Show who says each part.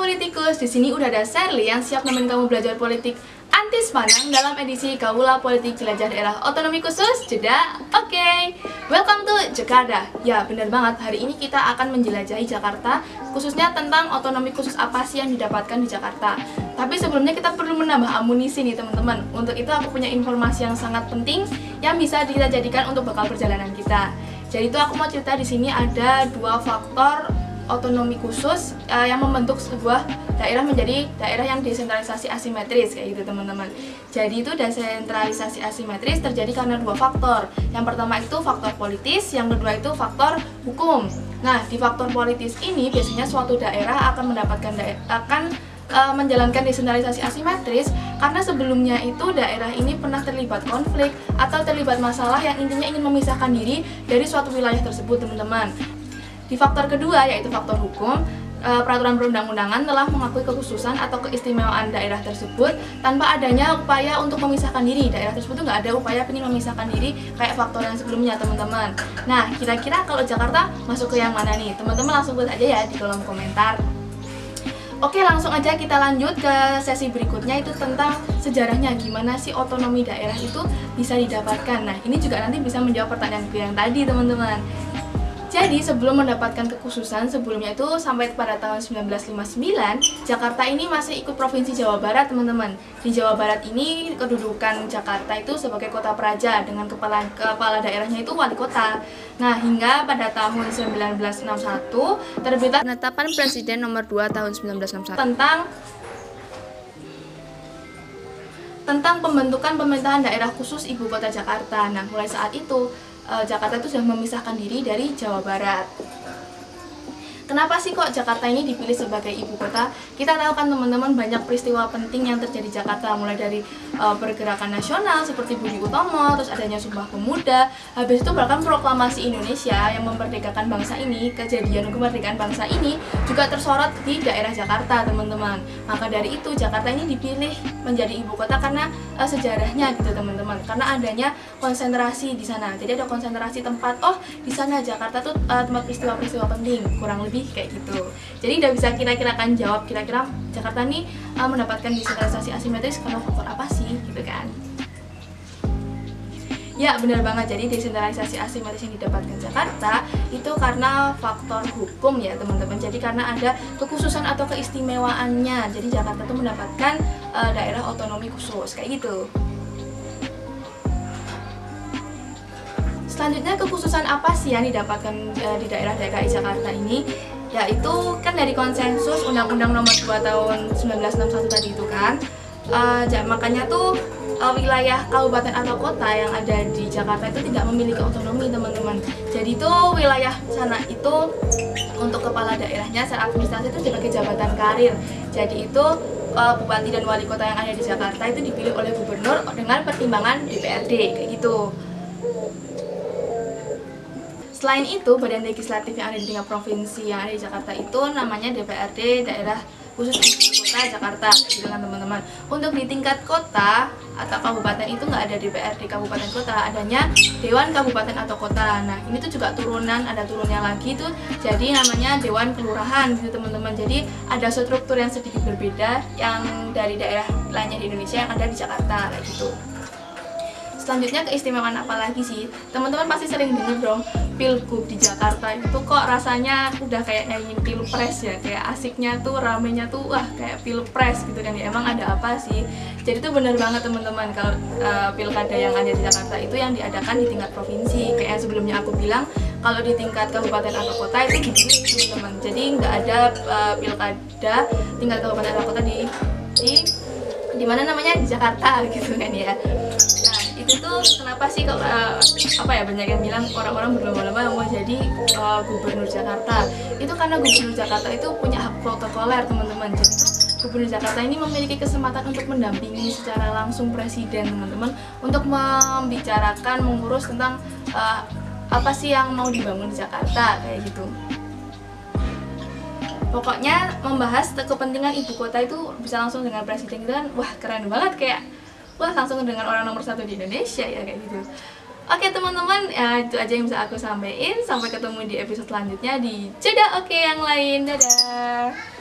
Speaker 1: politikus, di sini udah ada Sherly yang siap nemenin kamu belajar politik anti sepanang dalam edisi Kaula Politik Jelajah Daerah Otonomi Khusus Jeda. Oke, okay. welcome to Jakarta. Ya, benar banget. Hari ini kita akan menjelajahi Jakarta, khususnya tentang otonomi khusus apa sih yang didapatkan di Jakarta. Tapi sebelumnya kita perlu menambah amunisi nih teman-teman. Untuk itu aku punya informasi yang sangat penting yang bisa kita jadikan untuk bekal perjalanan kita. Jadi itu aku mau cerita di sini ada dua faktor otonomi khusus uh, yang membentuk sebuah daerah menjadi daerah yang desentralisasi asimetris kayak gitu teman-teman. Jadi itu desentralisasi asimetris terjadi karena dua faktor. Yang pertama itu faktor politis, yang kedua itu faktor hukum. Nah, di faktor politis ini biasanya suatu daerah akan mendapatkan daerah, akan uh, menjalankan desentralisasi asimetris karena sebelumnya itu daerah ini pernah terlibat konflik atau terlibat masalah yang intinya ingin memisahkan diri dari suatu wilayah tersebut teman-teman di faktor kedua yaitu faktor hukum, e, peraturan perundang-undangan telah mengakui kekhususan atau keistimewaan daerah tersebut tanpa adanya upaya untuk memisahkan diri. Daerah tersebut nggak ada upaya ingin memisahkan diri kayak faktor yang sebelumnya, teman-teman. Nah, kira-kira kalau Jakarta masuk ke yang mana nih? Teman-teman langsung buat aja ya di kolom komentar. Oke langsung aja kita lanjut ke sesi berikutnya itu tentang sejarahnya gimana sih otonomi daerah itu bisa didapatkan Nah ini juga nanti bisa menjawab pertanyaan gue yang tadi teman-teman jadi sebelum mendapatkan kekhususan sebelumnya itu sampai pada tahun 1959 Jakarta ini masih ikut Provinsi Jawa Barat teman-teman. Di Jawa Barat ini kedudukan Jakarta itu sebagai kota praja dengan kepala, kepala daerahnya itu wali kota. Nah hingga pada tahun 1961 terbitlah penetapan Presiden nomor 2 tahun 1961 tentang tentang pembentukan pemerintahan daerah khusus ibu kota Jakarta. Nah, mulai saat itu uh, Jakarta itu sudah memisahkan diri dari Jawa Barat. Kenapa sih kok Jakarta ini dipilih sebagai ibu kota? Kita tahu kan teman-teman banyak peristiwa penting yang terjadi di Jakarta mulai dari uh, pergerakan nasional seperti Budi Utomo, terus adanya Sumpah Pemuda, habis itu bahkan proklamasi Indonesia yang memerdekakan bangsa ini, kejadian kemerdekaan bangsa ini juga tersorot di daerah Jakarta, teman-teman. Maka dari itu Jakarta ini dipilih menjadi ibu kota karena uh, sejarahnya gitu, teman-teman. Karena adanya konsentrasi di sana. Jadi ada konsentrasi tempat. Oh, di sana Jakarta tuh uh, tempat peristiwa-peristiwa penting, kurang lebih lebih kayak gitu. Jadi udah bisa kira-kira kan jawab kira-kira Jakarta nih uh, mendapatkan desentralisasi asimetris karena faktor apa sih gitu kan. Ya benar banget, jadi desentralisasi asimetris yang didapatkan Jakarta itu karena faktor hukum ya teman-teman. Jadi karena ada kekhususan atau keistimewaannya. Jadi Jakarta tuh mendapatkan uh, daerah otonomi khusus, kayak gitu Selanjutnya kekhususan apa sih yang didapatkan uh, di daerah DKI Jakarta ini? Yaitu kan dari konsensus Undang-Undang Nomor 2 Tahun 1961 tadi itu kan. Uh, makanya tuh uh, wilayah kabupaten atau kota yang ada di Jakarta itu tidak memiliki otonomi teman-teman. Jadi itu wilayah sana itu untuk kepala daerahnya secara administrasi itu sebagai jabatan karir. Jadi itu uh, bupati dan wali kota yang ada di Jakarta itu dipilih oleh gubernur dengan pertimbangan DPRD kayak gitu. Selain itu, badan legislatif yang ada di tingkat provinsi yang ada di Jakarta itu namanya DPRD daerah khusus kota Jakarta gitu kan teman-teman. Untuk di tingkat kota atau kabupaten itu nggak ada DPRD kabupaten kota adanya Dewan Kabupaten atau Kota. Nah ini tuh juga turunan ada turunnya lagi tuh jadi namanya Dewan Kelurahan gitu teman-teman. Jadi ada struktur yang sedikit berbeda yang dari daerah lainnya di Indonesia yang ada di Jakarta kayak gitu selanjutnya keistimewaan apa lagi sih? Teman-teman pasti sering dengar dong pilgub di Jakarta itu kok rasanya udah kayak nyanyiin pilpres ya kayak asiknya tuh ramenya tuh wah kayak pilpres gitu kan ya. Emang ada apa sih? Jadi tuh bener banget teman-teman kalau uh, pilkada yang ada di Jakarta itu yang diadakan di tingkat provinsi. Kayak sebelumnya aku bilang kalau di tingkat kabupaten atau kota itu dipilih teman-teman. Jadi nggak ada uh, pilkada tingkat kabupaten atau kota di di di mana namanya? Jakarta gitu kan ya itu kenapa sih kok uh, apa ya banyak yang bilang orang-orang berlomba-lomba mau jadi uh, gubernur Jakarta? Itu karena gubernur Jakarta itu punya hak protokoler teman-teman. Jadi tuh gubernur Jakarta ini memiliki kesempatan untuk mendampingi secara langsung presiden teman-teman untuk membicarakan mengurus tentang uh, apa sih yang mau dibangun di Jakarta kayak gitu. Pokoknya membahas kepentingan ibu kota itu bisa langsung dengan presiden itu kan. Wah keren banget kayak wah langsung dengan orang nomor satu di Indonesia ya kayak gitu Oke teman-teman, ya, itu aja yang bisa aku sampaikan. Sampai ketemu di episode selanjutnya di Jeda Oke yang lain. Dadah.